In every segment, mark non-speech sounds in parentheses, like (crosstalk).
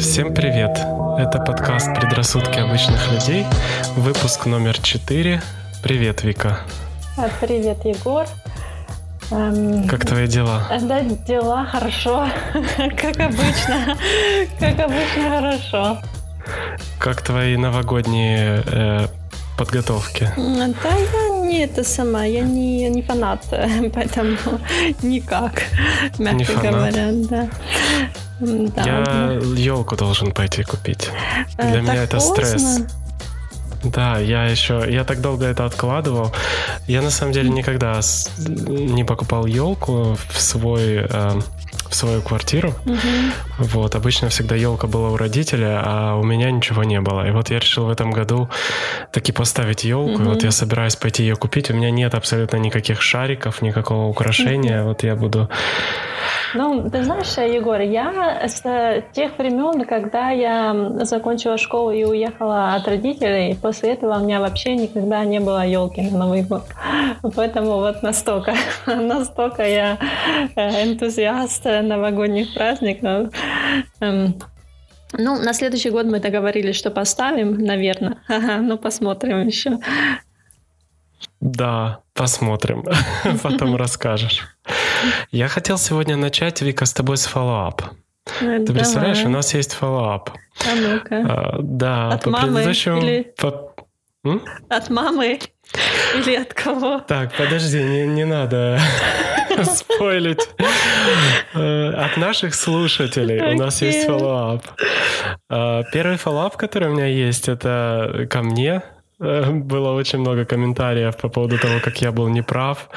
Всем привет! Это подкаст «Предрассудки обычных людей», выпуск номер 4. Привет, Вика. А, привет, Егор. Эм, как твои дела? Да, дела хорошо, (laughs) как обычно, как обычно хорошо. Как твои новогодние э, подготовки? Да, я не это сама, я не, не фанат, (laughs) поэтому никак, мягко не фанат. говоря, да. Да, я елку должен пойти купить. Э, Для меня это поздно? стресс. Да, я еще, я так долго это откладывал. Я на самом деле никогда не покупал елку в свой э, в свою квартиру. Угу. Вот, обычно всегда елка была у родителя, а у меня ничего не было. И вот я решил в этом году таки поставить елку. Угу. И вот я собираюсь пойти ее купить. У меня нет абсолютно никаких шариков, никакого украшения. Угу. Вот я буду ну, ты знаешь, Егор, я с тех времен, когда я закончила школу и уехала от родителей, после этого у меня вообще никогда не было елки на Новый год. Поэтому вот настолько, (laughs) настолько я э, новогодних праздников. Эм, ну, на следующий год мы договорились, что поставим, наверное. (laughs) Ага, ну, посмотрим еще. Да, посмотрим. (laughs) Потом (laughs) расскажешь. Я хотел сегодня начать, Вика, с тобой с follow-up. Ты Давай. представляешь, у нас есть follow-up. А ну-ка. А, да, от по мамы предыдущему... Или... По... От мамы (laughs) или от кого? Так, подожди, не, не надо (laughs) спойлить. Э, от наших слушателей okay. у нас есть follow-up. А, первый follow-up, который у меня есть, это ко мне Э, было очень много комментариев по поводу того, как я был неправ,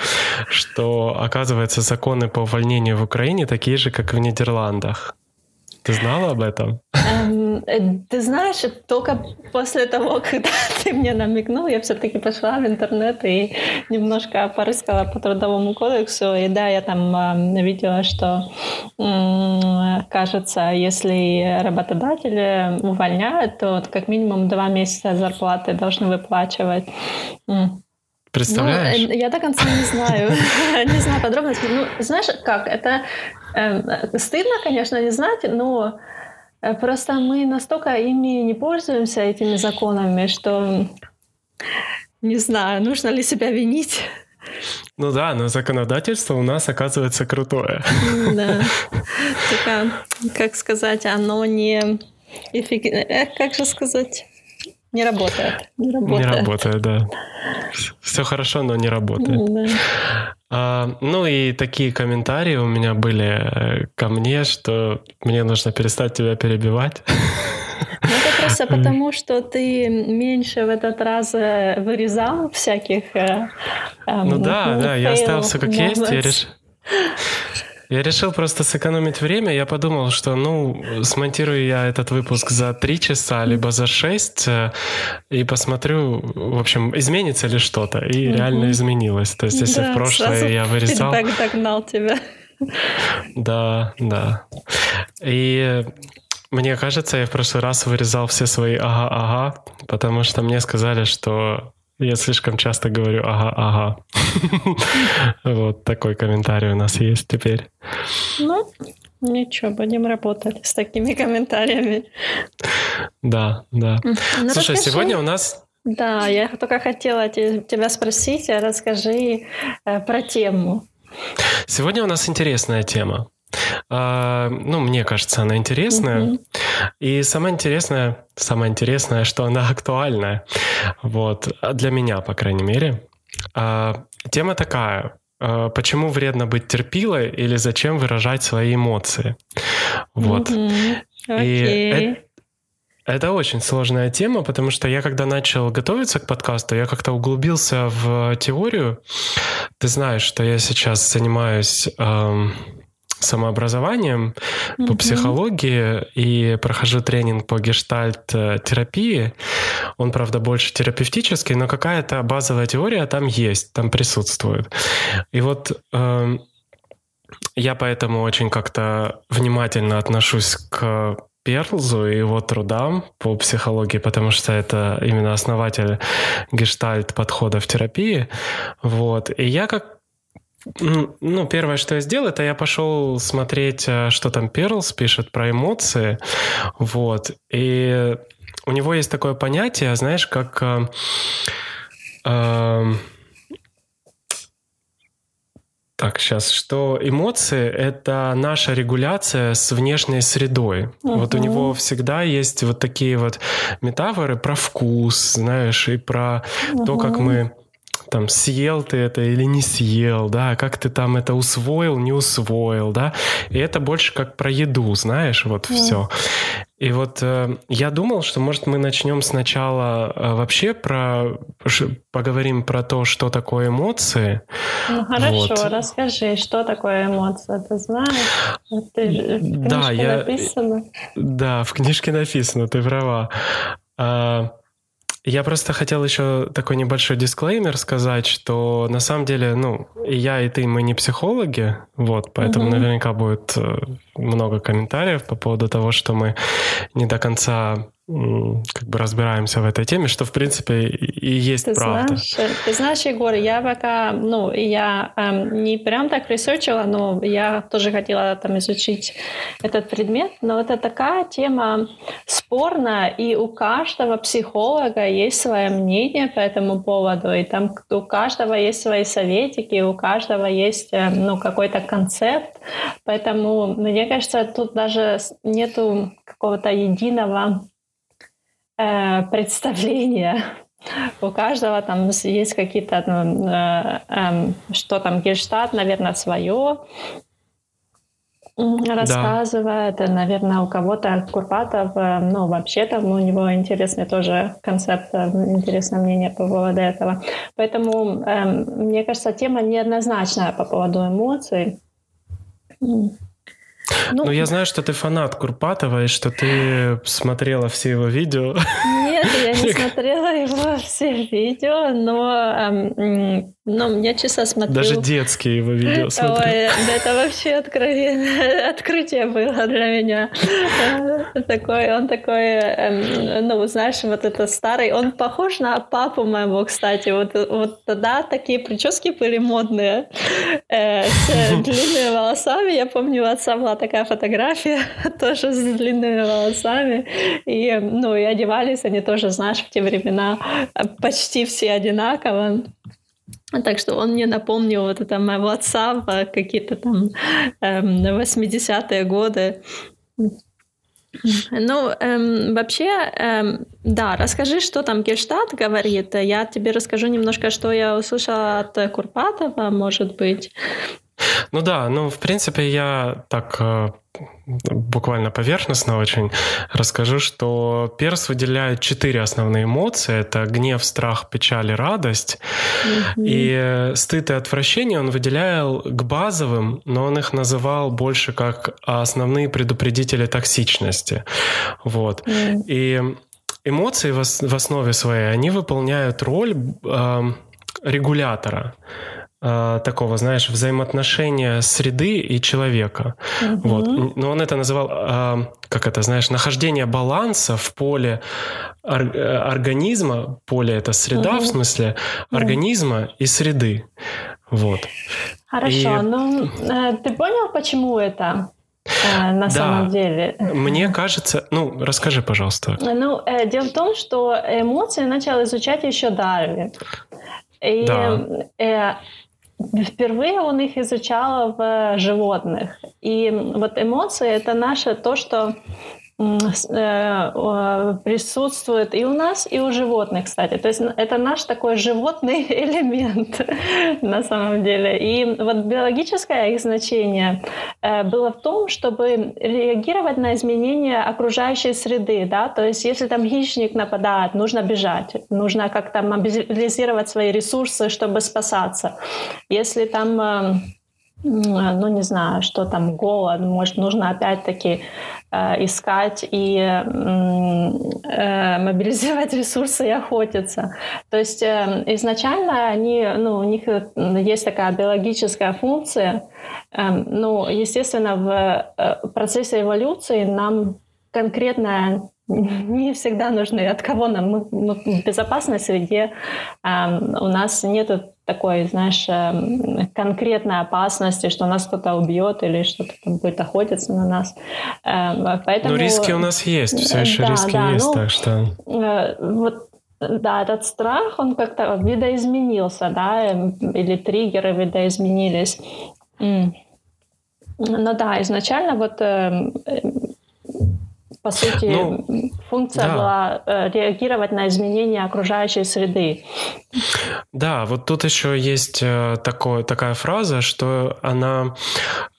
что, оказывается, законы по увольнению в Украине такие же, как в Нидерландах. Ты знала об этом? (laughs) Эм, э, ты знаешь, только после того, (laughs) когда ты мне намекнул, я все-таки пошла в интернет и немножко порыскала по трудовому кодексу. И да, я там э, видела, что, э, кажется, если работодатели увольняют, то как минимум два месяца зарплаты должны выплачивать. Представляешь? Ну, я до конца не знаю. (laughs) Не знаю подробностей. Ну, знаешь, как? Это э, стыдно, конечно, не знать, но э, просто мы настолько ими не пользуемся, этими законами, что не знаю, нужно ли себя винить. Ну да, но законодательство у нас оказывается крутое. Да. (laughs) Только, как сказать, оно не... Э, как же сказать? Не работает. Не работает. Не работает, да. Все хорошо, но не работает. Да. А, ну и такие комментарии у меня были э, ко мне, что мне нужно перестать тебя перебивать. Ну, это просто (laughs) потому, что ты меньше в этот раз э, вырезал всяких... Э, ну да, да, я оставил все как есть. Я решил... (laughs) Я решил просто сэкономить время. Я подумал, что, ну, смонтирую я этот выпуск за три часа, либо за шесть, э, и посмотрю, в общем, изменится ли что-то. И угу. реально изменилось. То есть, если да, в прошлое я вырезал... Фидбэк догнал тебя. Да, да. И мне кажется, я в прошлый раз вырезал все свои ага-ага, потому что мне сказали, что я слишком часто говорю ага, ага. (laughs) Вот такой комментарий у нас есть теперь. Ну, ничего, будем работать с такими комментариями. Да, да. Ну, Слушай, сегодня у нас да, я только хотела тебя спросить, а расскажи э, про тему. Сегодня у нас интересная тема. А, ну, мне кажется, она интересная. Mm-hmm. И самое интересное, самое интересное, что она актуальная. Вот, для меня, по крайней мере. А, тема такая. А, почему вредно быть терпилой или зачем выражать свои эмоции? Вот. Mm-hmm. Okay. И это, это очень сложная тема, потому что я когда начал готовиться к подкасту, я как-то углубился в теорию. Ты знаешь, что я сейчас занимаюсь эм, самообразованием mm-hmm. по психологии и прохожу тренинг по гештальт-терапии. Он, правда, больше терапевтический, но какая-то базовая теория там есть, там присутствует. И вот э, я поэтому очень как-то внимательно отношусь к Перлзу и его трудам по психологии, потому что это именно основатель гештальт подхода в терапии. Вот. И я как ну, первое, что я сделал, это я пошел смотреть, э, что там Перлс пишет про эмоции. Вот. И у него есть такое понятие, знаешь, как... Э, э, так, сейчас, что эмоции — это наша регуляция с внешней средой. Угу. Вот у него всегда есть вот такие вот метафоры про вкус, знаешь, и про угу. то, как мы там съел ты это или не съел, да, как ты там это усвоил, не усвоил, да, и это больше как про еду, знаешь, вот mm. все. И вот э, я думал, что, может, мы начнем сначала э, вообще про поговорим про то, что такое эмоции. Ну хорошо, вот. расскажи, что такое эмоция, ты знаешь? Ты, в да, я, написано. Да, в книжке написано, ты права. А, я просто хотел еще такой небольшой дисклеймер сказать, что на самом деле, ну, и я, и ты, мы не психологи, вот, поэтому угу. наверняка будет э, много комментариев по поводу того, что мы не до конца как бы разбираемся в этой теме, что в принципе и есть ты правда. Знаешь, ты знаешь, Егор, я пока, ну, я эм, не прям так ресерчила, но я тоже хотела там изучить этот предмет, но это такая тема спорная, и у каждого психолога есть свое мнение по этому поводу, и там у каждого есть свои советики, у каждого есть, эм, ну, какой-то концепт, поэтому мне кажется, тут даже нету какого-то единого э, представления. У каждого там есть какие-то, ну, э, э, что там, гештат, наверное, свое рассказывает. Да. Наверное, у кого-то Курпатов, э, ну, вообще там у него интересный тоже концепт, э, интересное мнение по поводу этого. Поэтому, э, мне кажется, тема неоднозначная по поводу эмоций. Ну, ну, я знаю, что ты фанат Курпатова, и что ты смотрела все его видео. Нет, я не (laughs) смотрела его все видео, но но мне честно смотрю... Даже детские его видео смотрю. Ой, (laughs) это вообще откровение, (laughs) открытие было для меня. (laughs) Такой, он такой, эм, ну, знаешь, вот это старый, он похож на папу моего, кстати. Вот, вот тогда такие прически были модные, э, с длинными волосами. Я помню, у отца была такая фотография, тоже с длинными волосами. И, ну, и одевались они тоже, знаешь, в те времена почти все одинаково. Так что он мне напомнил вот это моего отца какие-то там эм, 80-е годы. Ну, эм, вообще, эм, да, расскажи, что там Гештат говорит. Я тебе расскажу немножко, что я услышала от Курпатова, может быть. Ну да, ну в принципе я так э, буквально поверхностно очень расскажу, что перс выделяет четыре основные эмоции. Это гнев, страх, печаль и радость. Mm-hmm. И стыд и отвращение он выделял к базовым, но он их называл больше как основные предупредители токсичности. Вот. Mm-hmm. И эмоции в основе своей, они выполняют роль э, регулятора. Э, такого, знаешь, взаимоотношения среды и человека. Угу. Вот. Но он это называл, э, как это, знаешь, нахождение баланса в поле э, организма, поле это среда, угу. в смысле, организма и среды. Вот. Хорошо, и... ну ты понял, почему это? на да. самом деле. Мне кажется, ну, расскажи, пожалуйста. Ну, дело в том, что эмоции начал изучать еще Дарвин. И да впервые он их изучал в животных. И вот эмоции — это наше то, что присутствует и у нас, и у животных, кстати. То есть это наш такой животный (laughs) элемент на самом деле. И вот биологическое их значение э, было в том, чтобы реагировать на изменения окружающей среды. Да? То есть если там хищник нападает, нужно бежать, нужно как-то мобилизировать свои ресурсы, чтобы спасаться. Если там э, ну, не знаю, что там, голод, может, нужно опять-таки э, искать и э, мобилизовать (laughs) ресурсы и охотиться. То есть э, изначально они, ну, у них есть такая биологическая функция, э, ну, естественно, в э, процессе эволюции нам конкретно (laughs) не всегда нужны. От кого нам? Мы, мы в безопасной среде. Э, у нас нет такой, знаешь, эм, конкретной опасности, что нас кто-то убьет или что-то там будет охотиться на нас. Эм, поэтому... Но риски у нас есть, все еще да, риски да, есть, ну, так что... Э, вот да, этот страх, он как-то видоизменился, да, или триггеры видоизменились. Ну да, изначально вот эм, по сути, ну, функция да. была э, реагировать на изменения окружающей среды. Да, вот тут еще есть э, такое, такая фраза, что она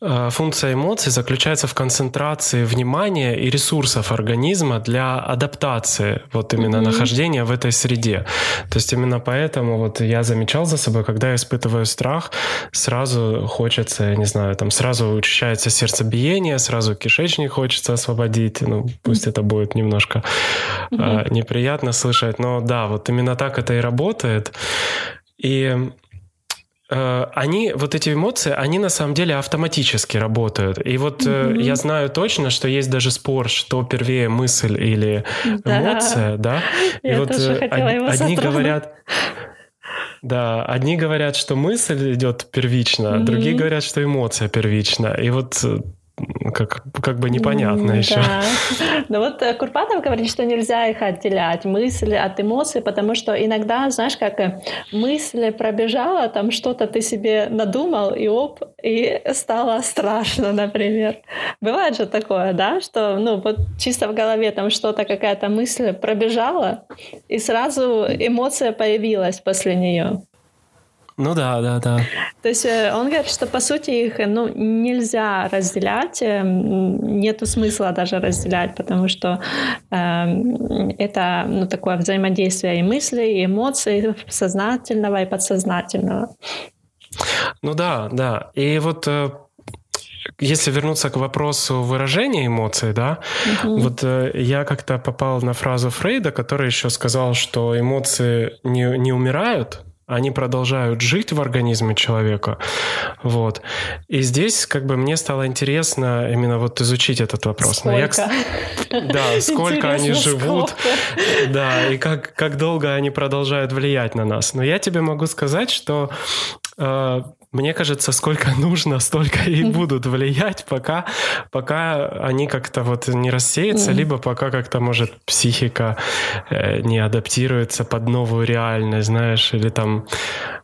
э, функция эмоций заключается в концентрации внимания и ресурсов организма для адаптации, вот именно mm-hmm. нахождения в этой среде. То есть именно поэтому вот я замечал за собой, когда я испытываю страх, сразу хочется, я не знаю, там сразу учащается сердцебиение, сразу кишечник хочется освободить, ну Пусть это будет немножко э, неприятно слышать, но да, вот именно так это и работает. И э, они, вот эти эмоции, они на самом деле автоматически работают. И вот mm-hmm. я знаю точно, что есть даже спор, что первее мысль или эмоция, да. И Я вот тоже э, од- его одни говорят, да, одни говорят, что мысль идет первично, mm-hmm. другие говорят, что эмоция первична. И вот как, как бы непонятно mm, еще. Да. Ну вот э, Курпатов говорит, что нельзя их отделять, мысли от эмоций, потому что иногда, знаешь, как э, мысль пробежала, там что-то ты себе надумал, и оп, и стало страшно, например. Бывает же такое, да, что, ну, вот чисто в голове там что-то, какая-то мысль пробежала, и сразу эмоция появилась после нее. Ну да, да, да. То есть э, он говорит, что по сути их ну, нельзя разделять, эм, нету смысла даже разделять, потому что э, это ну, такое взаимодействие и мыслей, и эмоций, сознательного и подсознательного. Ну да, да. И вот э, если вернуться к вопросу выражения эмоций, да, угу. вот э, я как-то попал на фразу Фрейда, который еще сказал, что эмоции не, не умирают, они продолжают жить в организме человека. Вот. И здесь как бы мне стало интересно именно вот изучить этот вопрос. Сколько? Я, да, (laughs) сколько они живут. Сколько? Да, и как, как долго они продолжают влиять на нас. Но я тебе могу сказать, что мне кажется, сколько (laughs) нужно, столько и будут влиять, пока, пока они как-то вот не рассеются, mm-hmm. либо пока как-то, может, психика э, не адаптируется под новую реальность, знаешь, или там...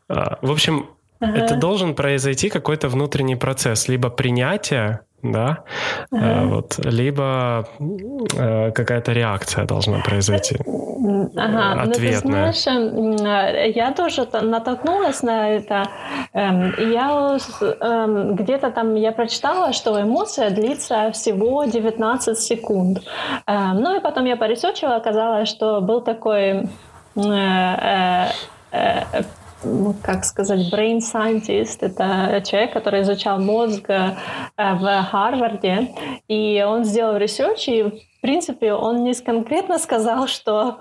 Э, в общем, ага. это должен произойти какой-то внутренний процесс, либо принятие да, ага. Э, вот, либо э, какая-то реакция должна произойти, ага. ответная. Ну, ты знаешь, я тоже натолкнулась на это. Эм, я эм, где-то там я прочитала, что эмоция длится всего 19 секунд. Эм, ну и потом я поресечила, оказалось, что был такой э, ну, как сказать, brain scientist, это человек, который изучал мозг э, в Харварде, и он сделал research, и в принципе он не конкретно сказал, что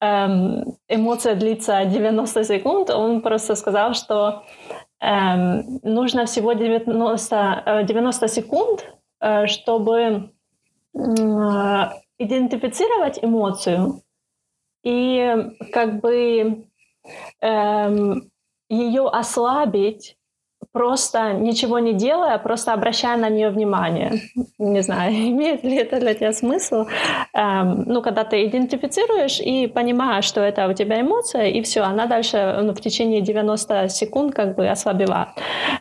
эм, эмоция длится 90 секунд, он просто сказал, что эм, нужно всего 90, 90 э, секунд, э, чтобы э, идентифицировать эмоцию. И как бы эм, ее ослабить просто ничего не делая, просто обращая на нее внимание. Не знаю, (laughs) имеет ли это для тебя смысл. Эм, ну, когда ты идентифицируешь и понимаешь, что это у тебя эмоция, и все, она дальше ну, в течение 90 секунд как бы ослабевает.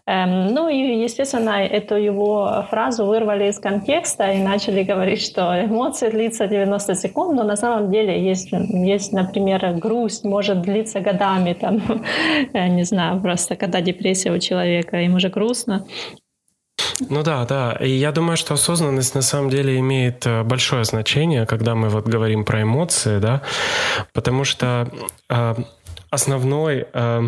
Эм, ну и, естественно, эту его фразу вырвали из контекста и начали говорить, что эмоции длится 90 секунд, но на самом деле есть, есть например, грусть может длиться годами, там, (laughs) не знаю, просто когда депрессия у человека человека, им уже грустно. Ну да, да. И я думаю, что осознанность на самом деле имеет э, большое значение, когда мы вот говорим про эмоции, да, потому что э, основной э,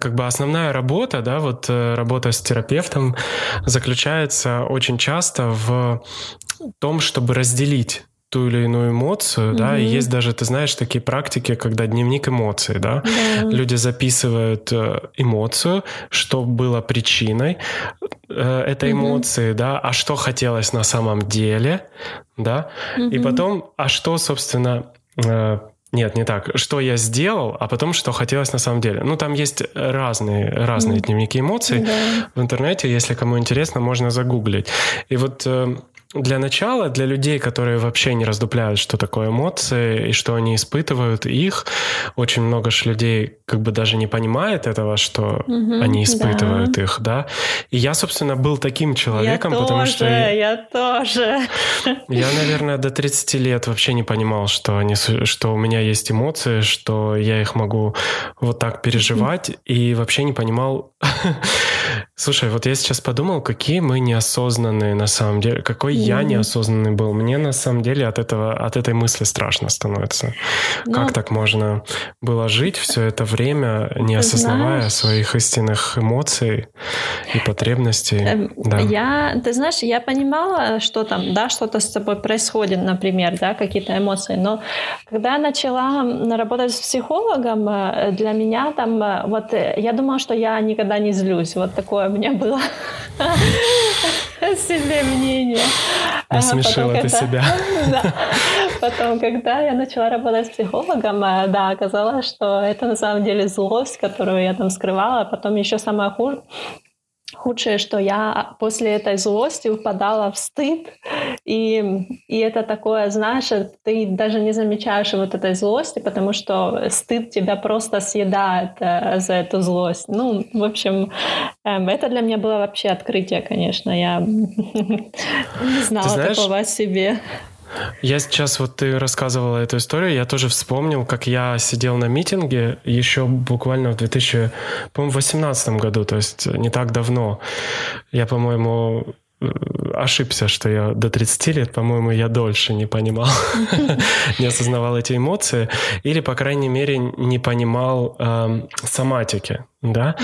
как бы основная работа, да, вот э, работа с терапевтом заключается очень часто в том, чтобы разделить ту или иную эмоцию, mm-hmm. да, и есть даже, ты знаешь, такие практики, когда дневник эмоций, да, yeah. люди записывают э, эмоцию, что было причиной э, этой mm-hmm. эмоции, да, а что хотелось на самом деле, да, mm-hmm. и потом, а что, собственно, э, Нет, не так. Что я сделал, а потом что хотелось на самом деле. Ну, там есть разные, разные mm. дневники эмоций. Да. В интернете, если кому интересно, можно загуглить. И вот э, для начала, для людей, которые вообще не раздупляют, что такое эмоции и что они испытывают их, очень много же людей как бы даже не понимает этого, что угу, они испытывают да. их, да. И я, собственно, был таким человеком, я потому тоже, что... Я, я тоже. Я, наверное, до 30 лет вообще не понимал, что, они, что у меня есть эмоции, что я их могу вот так переживать, и вообще не понимал... (laughs) Слушай, вот я сейчас подумал, какие мы неосознанные на самом деле, какой я неосознанный был. Мне на самом деле от этого, от этой мысли страшно становится. Но... Как ну, так можно было жить все это время, не осознавая знаешь... своих истинных эмоций и потребностей? Эм, да. Я, ты знаешь, я понимала, что там, да, что-то с тобой происходит, например, да, какие-то эмоции. Но когда я начала работать с психологом, э, для меня там, э, вот э, я думала, что я никогда не злюсь. Вот такое у меня было себе мнение. Насмешила потом, ты когда... себя. (laughs) Да. Потом, когда я начала работать с психологом, э, да, оказалось, что это на самом деле злость, которую я там скрывала. Потом еще самое хуже, худшее, что я после этой злости упадала в стыд, и, и это такое, знаешь, ты даже не замечаешь вот этой злости, потому что стыд тебя просто съедает э, за эту злость. Ну, в общем, э, это для меня было вообще открытие, конечно. Я (laughs) не знала такого о себе. Я сейчас, вот ты рассказывала эту историю, я тоже вспомнил, как я сидел на митинге еще буквально в 2018 году, то есть не так давно. Я, по-моему, ошибся, что я до 30 лет, по-моему, я дольше не понимал, (laughs) не осознавал эти эмоции, или, по крайней мере, не понимал э, соматики, да.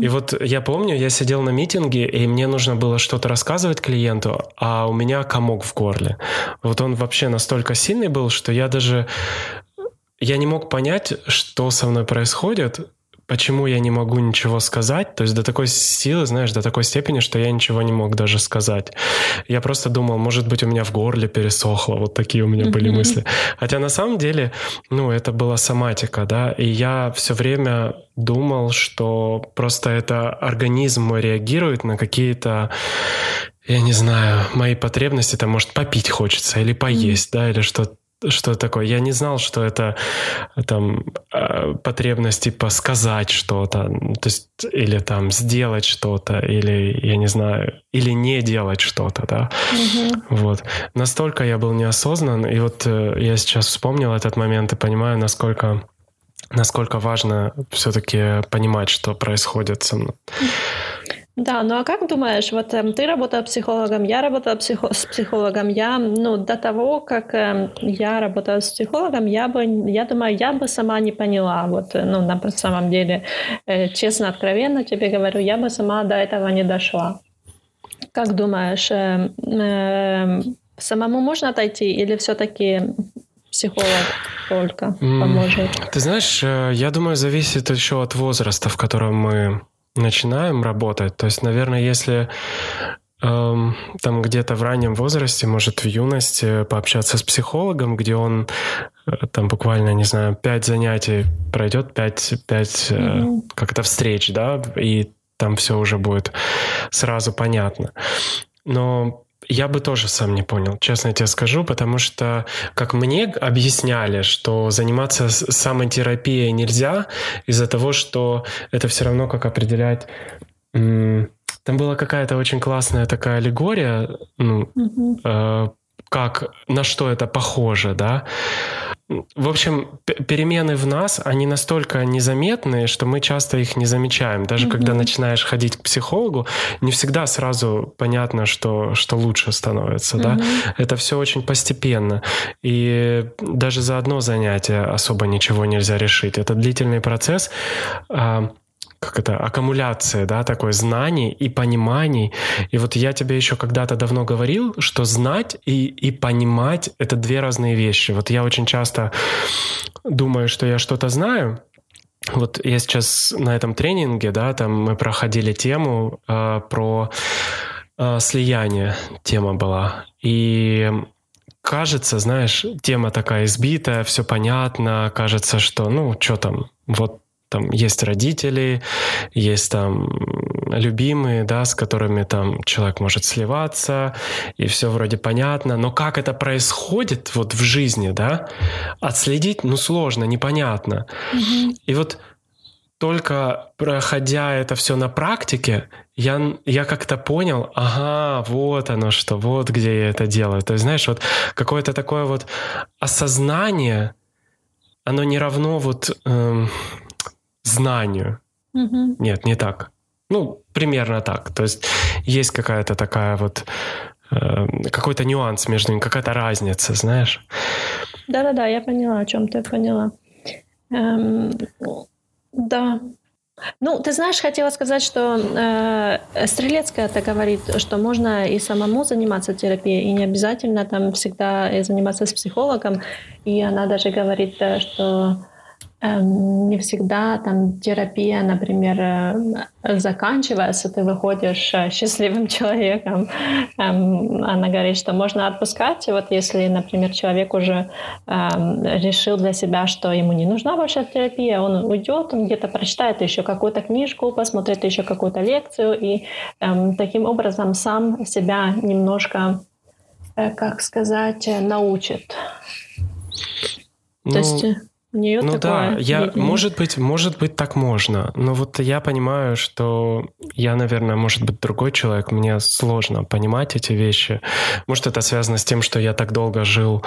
И вот я помню, я сидел на митинге, и мне нужно было что-то рассказывать клиенту, а у меня комок в горле. Вот он вообще настолько сильный был, что я даже я не мог понять, что со мной происходит, почему я не могу ничего сказать, то есть до такой силы, знаешь, до такой степени, что я ничего не мог даже сказать. Я просто думал, может быть, у меня в горле пересохло, вот такие у меня были мысли. Хотя на самом деле, ну, это была соматика, да, и я все время думал, что просто это организм мой реагирует на какие-то я не знаю, мои потребности, там, может, попить хочется или поесть, mm-hmm. да, или что-то что такое. Я не знал, что это там э, потребность типа сказать что-то, то есть или там сделать что-то, или я не знаю, или не делать что-то, да. Угу. Вот. Настолько я был неосознан, и вот э, я сейчас вспомнил этот момент и понимаю, насколько насколько важно все-таки понимать, что происходит со мной. Да, ну а как думаешь, вот э, ты работал психологом, я работала психо- с психологом, я, ну, до того, как э, я работала с психологом, я бы, я думаю, я бы сама не поняла, вот, э, ну, на самом деле, э, честно, откровенно тебе говорю, я бы сама до этого не дошла. Как думаешь, э, э, самому можно отойти или все-таки психолог только поможет? Ты знаешь, э, я думаю, зависит еще от возраста, в котором мы начинаем работать. То есть, наверное, если эм, там где-то в раннем возрасте, может, в юности пообщаться с психологом, где он э, там буквально, не знаю, пять занятий пройдет, пять, пять mm-hmm. как-то встреч, да, и там все уже будет сразу понятно. Но я бы тоже сам не понял, честно тебе скажу, потому что, как мне объясняли, что заниматься самотерапией нельзя из-за того, что это все равно как определять... Там была какая-то очень классная такая аллегория, ну, угу. э, как на что это похоже, да. В общем, перемены в нас, они настолько незаметные, что мы часто их не замечаем. Даже mm-hmm. когда начинаешь ходить к психологу, не всегда сразу понятно, что, что лучше становится. Mm-hmm. Да? Это все очень постепенно. И даже за одно занятие особо ничего нельзя решить. Это длительный процесс. Как это, аккумуляция, да, такой знаний и пониманий. И вот я тебе еще когда-то давно говорил, что знать и, и понимать — это две разные вещи. Вот я очень часто думаю, что я что-то знаю, вот я сейчас на этом тренинге, да, там мы проходили тему э, про э, слияние, тема была. И кажется, знаешь, тема такая избитая, все понятно, кажется, что, ну, что там, вот там есть родители, есть там любимые, да, с которыми там человек может сливаться, и все вроде понятно, но как это происходит вот в жизни, да, отследить, ну, сложно, непонятно. Mm-hmm. И вот только проходя это все на практике, я, я как-то понял, ага, вот оно что, вот где я это делаю. То есть, знаешь, вот какое-то такое вот осознание, оно не равно вот эм, знанию. Угу. Нет, не так. Ну, примерно так. То есть есть какая-то такая вот э, какой-то нюанс между ними, какая-то разница, знаешь? Да-да-да, я поняла, о чем ты поняла. Эм, да. Ну, ты знаешь, хотела сказать, что э, Стрелецкая это говорит, что можно и самому заниматься терапией, и не обязательно там всегда заниматься с психологом. И она даже говорит, э, что не всегда там терапия, например, э, заканчивается, ты выходишь э, счастливым (laughs) человеком. Эм, она говорит, что можно отпускать, вот если, например, человек уже эм, решил для себя, что ему не нужна больше терапия, он уйдет, он где-то прочитает еще какую-то книжку, посмотрит еще какую-то лекцию и таким образом сам себя немножко, э, как сказать, научит. Ну... То есть нее ну да, я, может быть, может быть, так можно. Но вот я понимаю, что я, наверное, может быть, другой человек, мне сложно понимать эти вещи. Может, это связано с тем, что я так долго жил,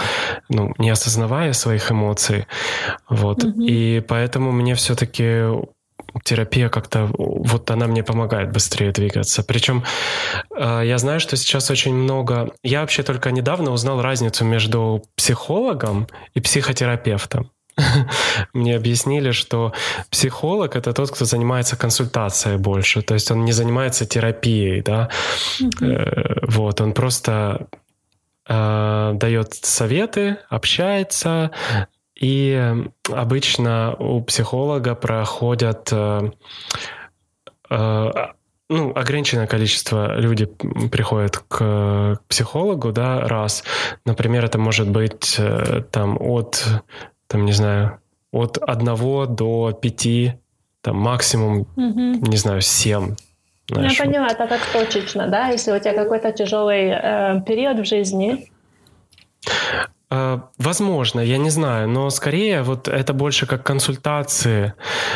ну, не осознавая своих эмоций. Вот. Угу. И поэтому мне все-таки терапия как-то, вот она мне помогает быстрее двигаться. Причем э, я знаю, что сейчас очень много... Я вообще только недавно узнал разницу между психологом и психотерапевтом. (laughs) мне объяснили, что психолог это тот, кто занимается консультацией больше, то есть он не занимается терапией, да, mm-hmm. вот, он просто э, дает советы, общается, и обычно у психолога проходят э, э, ну, ограниченное количество людей приходит к психологу, да, раз. Например, это может быть э, там от там, не знаю, от одного до пяти, там максимум, угу. не знаю, семь. Знаешь, Я поняла, вот. это как точечно, да? Если у тебя какой-то тяжелый э, период в жизни, возможно, я не знаю, но скорее вот это больше как консультации,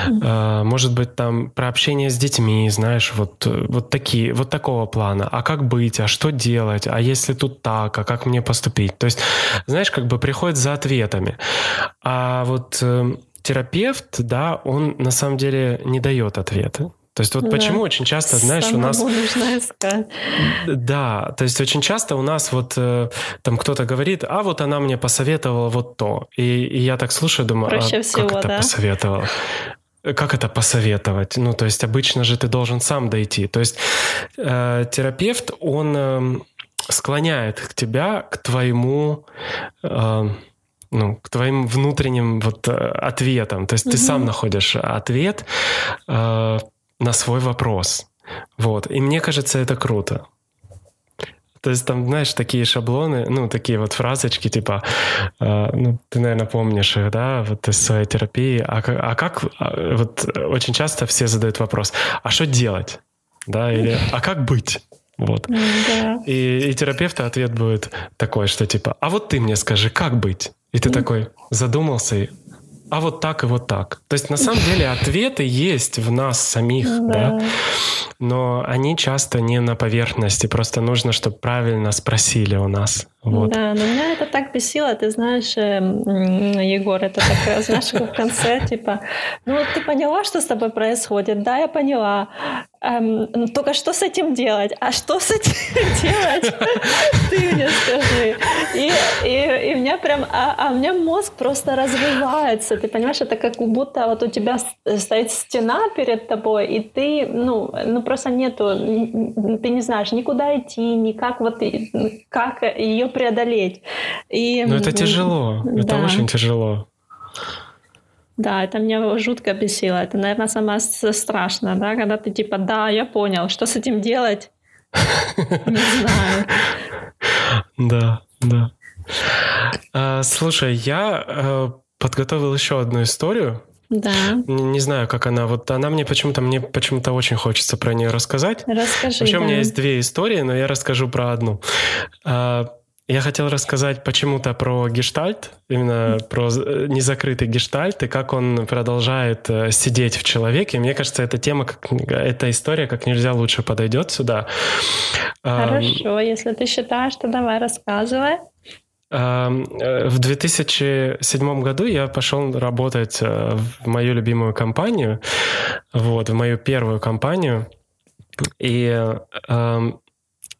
mm-hmm. может быть там про общение с детьми, знаешь, вот вот такие, вот такого плана. А как быть, а что делать, а если тут так, а как мне поступить? То есть, знаешь, как бы приходит за ответами. А вот э, терапевт, да, он на самом деле не дает ответы. То есть вот да. почему очень часто, знаешь, Самому у нас... нужно искать. Да, то есть очень часто у нас вот э, там кто-то говорит, а вот она мне посоветовала вот то. И, и я так слушаю, думаю, Проще а всего, как это да? посоветовала? Как это посоветовать? Ну, то есть обычно же ты должен сам дойти. То есть э, терапевт, он э, склоняет к тебя к твоему... Э, ну, к твоим внутренним вот э, ответам. То есть угу. ты сам находишь ответ, э, на свой вопрос. Вот. И мне кажется, это круто. То есть там, знаешь, такие шаблоны, ну, такие вот фразочки, типа, э, ну, ты, наверное, помнишь их, да, вот из своей терапии. А, а как, а, вот очень часто все задают вопрос, а что делать? Да, или а как быть? Вот. Да. И, и терапевта ответ будет такой, что типа, а вот ты мне скажи, как быть? И ты такой задумался и а вот так и вот так. То есть на самом деле ответы есть в нас самих, да. да, но они часто не на поверхности, просто нужно, чтобы правильно спросили у нас. Вот. Да, но меня это так бесило, ты знаешь, эм, Егор, это так, знаешь, в конце, типа, ну ты поняла, что с тобой происходит? Да, я поняла. Эм, ну, только что с этим делать? А что с этим (laughs) делать? (laughs) Ты мне скажи. И, и, и у меня прям, а, а у меня мозг просто развивается, ты понимаешь, это как будто вот у тебя стоит стена перед тобой, и ты, ну, ну просто нету, ты не знаешь никуда идти, никак вот, как ее преодолеть. И, Но это тяжело, да. это очень тяжело. Да, это меня жутко бесило. Это, наверное, самое страшное, да, когда ты типа, да, я понял, что с этим делать? (laughs) Не знаю. Да, да. А, слушай, я э, подготовил еще одну историю. Да. Не, не знаю, как она. Вот она мне почему-то мне почему-то очень хочется про нее рассказать. Расскажи. Вообще да. у меня есть две истории, но я расскажу про одну. А, я хотел рассказать почему-то про гештальт, именно про э, незакрытый гештальт и как он продолжает э, сидеть в человеке. Мне кажется, эта тема, как, эта история как нельзя лучше подойдет сюда. Хорошо, если ты считаешь, то давай рассказывай. Э, в 2007 году я пошел работать в мою любимую компанию, вот, в мою первую компанию. И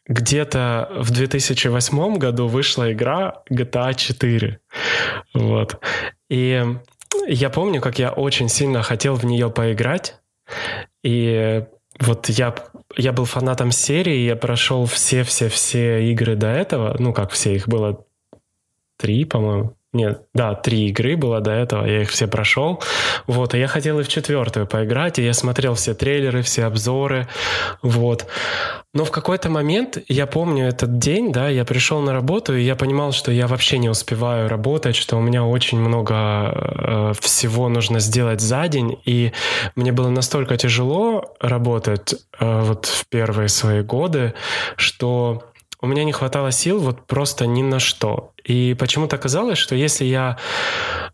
где-то в 2008 году вышла игра GTA 4. Вот. И я помню, как я очень сильно хотел в нее поиграть. И вот я, я был фанатом серии, я прошел все-все-все игры до этого. Ну, как все, их было три, по-моему. Нет, да, три игры было до этого, я их все прошел. Вот, и я хотел и в четвертую поиграть, и я смотрел все трейлеры, все обзоры, вот. Но в какой-то момент, я помню этот день, да, я пришел на работу, и я понимал, что я вообще не успеваю работать, что у меня очень много э, всего нужно сделать за день, и мне было настолько тяжело работать э, вот в первые свои годы, что у меня не хватало сил вот просто ни на что. И почему-то казалось, что если я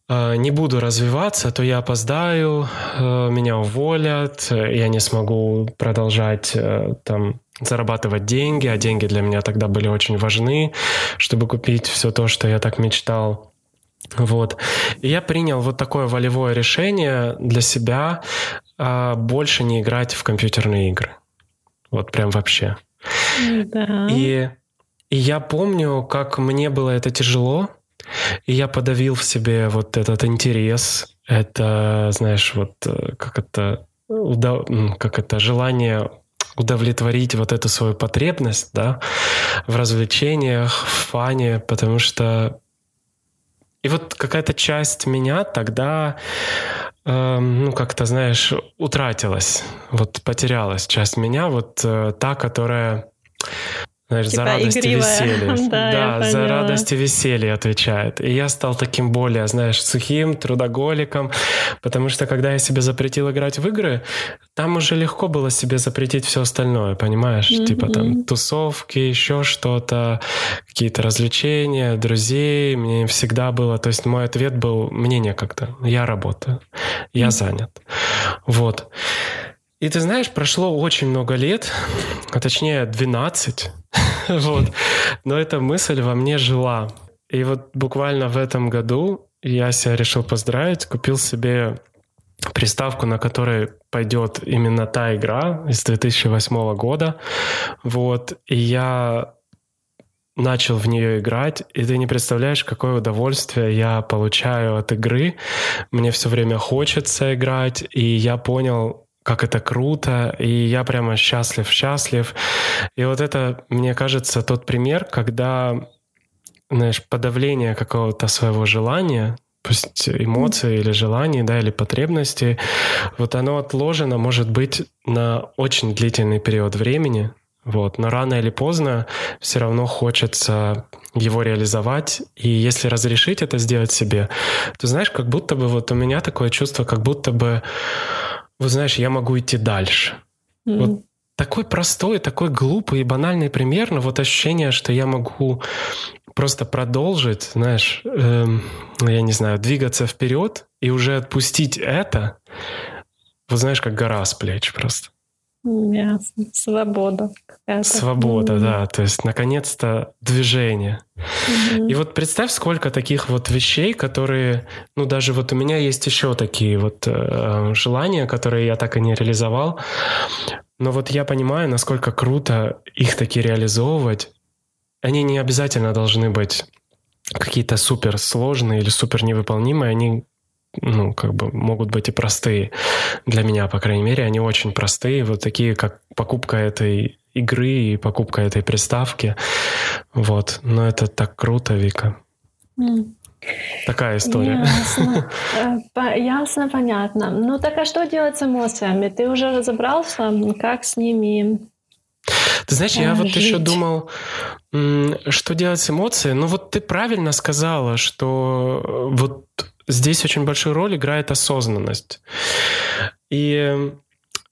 э, не буду развиваться, то я опоздаю, э, меня уволят, я не смогу продолжать э, там зарабатывать деньги, а деньги для меня тогда были очень важны, чтобы купить все то, что я так мечтал. Вот. И я принял вот такое волевое решение для себя э, больше не играть в компьютерные игры. Вот прям вообще. Да. И, и я помню, как мне было это тяжело, и я подавил в себе вот этот интерес, это, знаешь, вот э, как это, как это желание удовлетворить вот эту свою потребность, да, в развлечениях, в фане, потому что и вот какая-то часть меня тогда Эм, ну, как-то, знаешь, утратилась, вот потерялась часть меня, вот э, та, которая знаешь, типа за радость игривая. и веселье. (laughs) да, да за радость и веселье отвечает. И я стал таким более, знаешь, сухим, трудоголиком, потому что когда я себе запретил играть в игры, там уже легко было себе запретить все остальное, понимаешь? Mm-hmm. Типа там тусовки, еще что-то, какие-то развлечения, друзей. Мне всегда было... То есть мой ответ был, мне некогда, я работаю, я mm-hmm. занят. Вот. И ты знаешь, прошло очень много лет, а точнее 12, (laughs) вот. Но эта мысль во мне жила. И вот буквально в этом году я себя решил поздравить, купил себе приставку, на которой пойдет именно та игра из 2008 года. Вот. И я начал в нее играть, и ты не представляешь, какое удовольствие я получаю от игры. Мне все время хочется играть, и я понял, как это круто, и я прямо счастлив, счастлив. И вот это, мне кажется, тот пример, когда, знаешь, подавление какого-то своего желания, пусть эмоции или желания, да, или потребности, вот оно отложено, может быть, на очень длительный период времени, вот, но рано или поздно все равно хочется его реализовать, и если разрешить это сделать себе, то знаешь, как будто бы вот у меня такое чувство, как будто бы вот знаешь, я могу идти дальше. Mm-hmm. Вот такой простой, такой глупый и банальный пример, но вот ощущение, что я могу просто продолжить, знаешь, эм, я не знаю, двигаться вперед и уже отпустить это, вот знаешь, как гора с плеч просто. Ясно. Свобода. Свобода, mm-hmm. да. То есть, наконец-то, движение. Mm-hmm. И вот представь, сколько таких вот вещей, которые, ну, даже вот у меня есть еще такие вот э, желания, которые я так и не реализовал. Но вот я понимаю, насколько круто их таки реализовывать. Они не обязательно должны быть какие-то супер сложные или супер невыполнимые. Они ну, как бы могут быть и простые. Для меня, по крайней мере, они очень простые. Вот такие, как покупка этой игры и покупка этой приставки. Вот. Но это так круто, Вика. Mm. Такая история. Ясно. (laughs) Э, ясно, понятно. Ну так а что делать с эмоциями? Ты уже разобрался, как с ними Ты знаешь, я вот еще думал, что делать с эмоцией. Ну вот ты правильно сказала, что э, вот здесь очень большую роль играет осознанность. И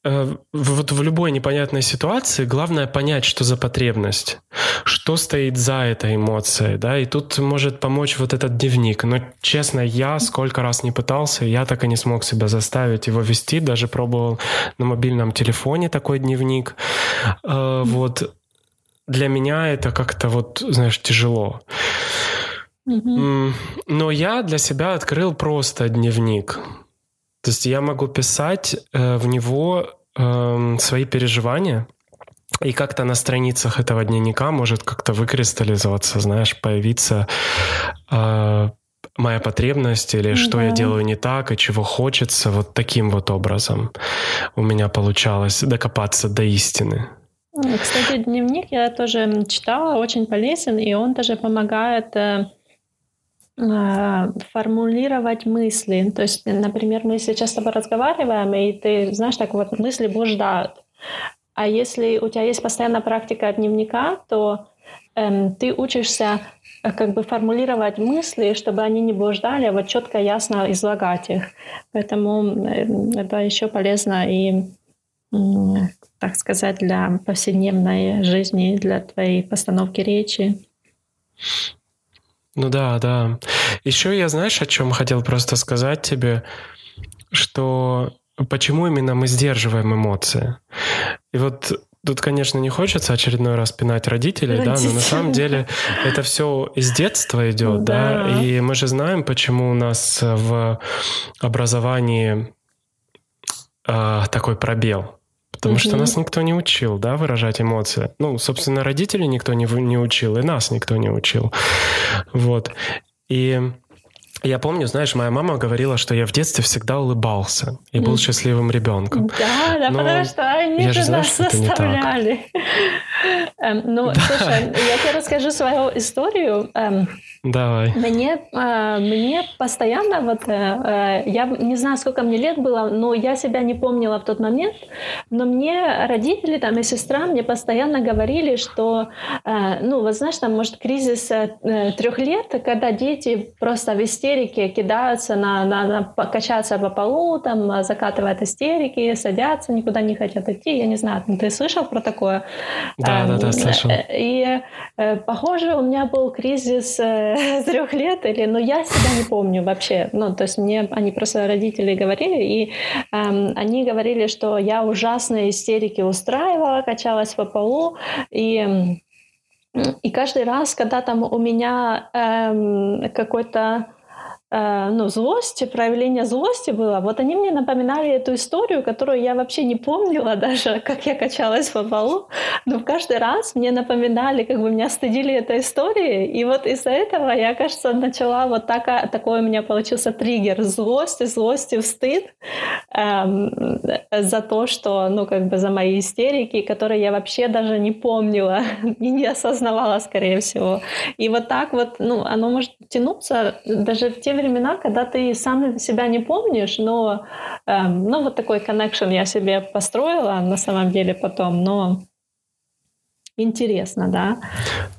Э, вот в любой непонятной ситуации главное понять, что за потребность, что стоит за этой эмоцией, да, и тут может помочь вот этот дневник. Но, честно, я сколько раз не пытался, я так и не смог себя заставить его вести, даже пробовал на мобильном телефоне такой дневник. Э, вот для меня это как-то вот, знаешь, тяжело. Но я для себя открыл просто дневник. То есть я могу писать э, в него э, свои переживания, и как-то на страницах этого дневника может как-то выкристаллизоваться, знаешь, появиться э, моя потребность или mm-hmm. что я делаю не так и чего хочется. Вот таким вот образом у меня получалось докопаться до истины. Кстати, дневник я тоже читала, очень полезен, и он тоже помогает э, формулировать мысли. То есть, например, мы сейчас с тобой разговариваем, и ты знаешь, так вот мысли блуждают. А если у тебя есть постоянная практика дневника, то эм, ты учишься э, как бы формулировать мысли, чтобы они не блуждали, а вот четко, ясно излагать их. Поэтому э, это еще полезно и, так сказать, для повседневной жизни, для твоей постановки речи. Ну да, да. Еще я, знаешь, о чем хотел просто сказать тебе, что почему именно мы сдерживаем эмоции. И вот Тут, конечно, не хочется очередной раз пинать родителей, Родители. да, но на самом деле это все из детства идет, да. да, и мы же знаем, почему у нас в образовании э, такой пробел. Потому угу. что нас никто не учил, да, выражать эмоции. Ну, собственно, родителей никто не, не учил, и нас никто не учил. Вот. И я помню, знаешь, моя мама говорила, что я в детстве всегда улыбался и был счастливым ребенком. Да, да, Но потому что они я же знаю, нас заставляли. Эм, ну, слушай, я тебе расскажу свою историю. Эм, Давай. Мне, э, мне постоянно вот, э, я не знаю, сколько мне лет было, но я себя не помнила в тот момент, но мне родители там и сестра мне постоянно говорили, что, э, ну, вот знаешь, там, может, кризис трех лет, когда дети просто в истерике кидаются на, на, на качаться по полу, там, закатывают истерики, садятся, никуда не хотят идти, я не знаю, ты слышал про такое? Да, да, да, слышал. И, похоже, у меня был кризис (laughs) трех лет, или, но я себя не помню вообще. Ну, то есть мне они просто родители говорили, и эм, они говорили, что я ужасные истерики устраивала, качалась по полу, и и каждый раз, когда там у меня эм, какой-то Э, ну, злости, проявление злости было, вот они мне напоминали эту историю, которую я вообще не помнила (laughs) даже, как я качалась по полу, но каждый раз мне напоминали, как бы меня стыдили этой истории, и вот из-за этого я, кажется, начала вот так, такой у меня получился триггер. Злости, злости в стыд эм, за то, что, ну, как бы за мои истерики, которые я вообще даже не помнила (laughs) и не осознавала, скорее всего. И вот так вот, ну, оно может тянуться даже в те времена, когда ты сам себя не помнишь, но э, ну, вот такой connection я себе построила на самом деле потом, но интересно, да.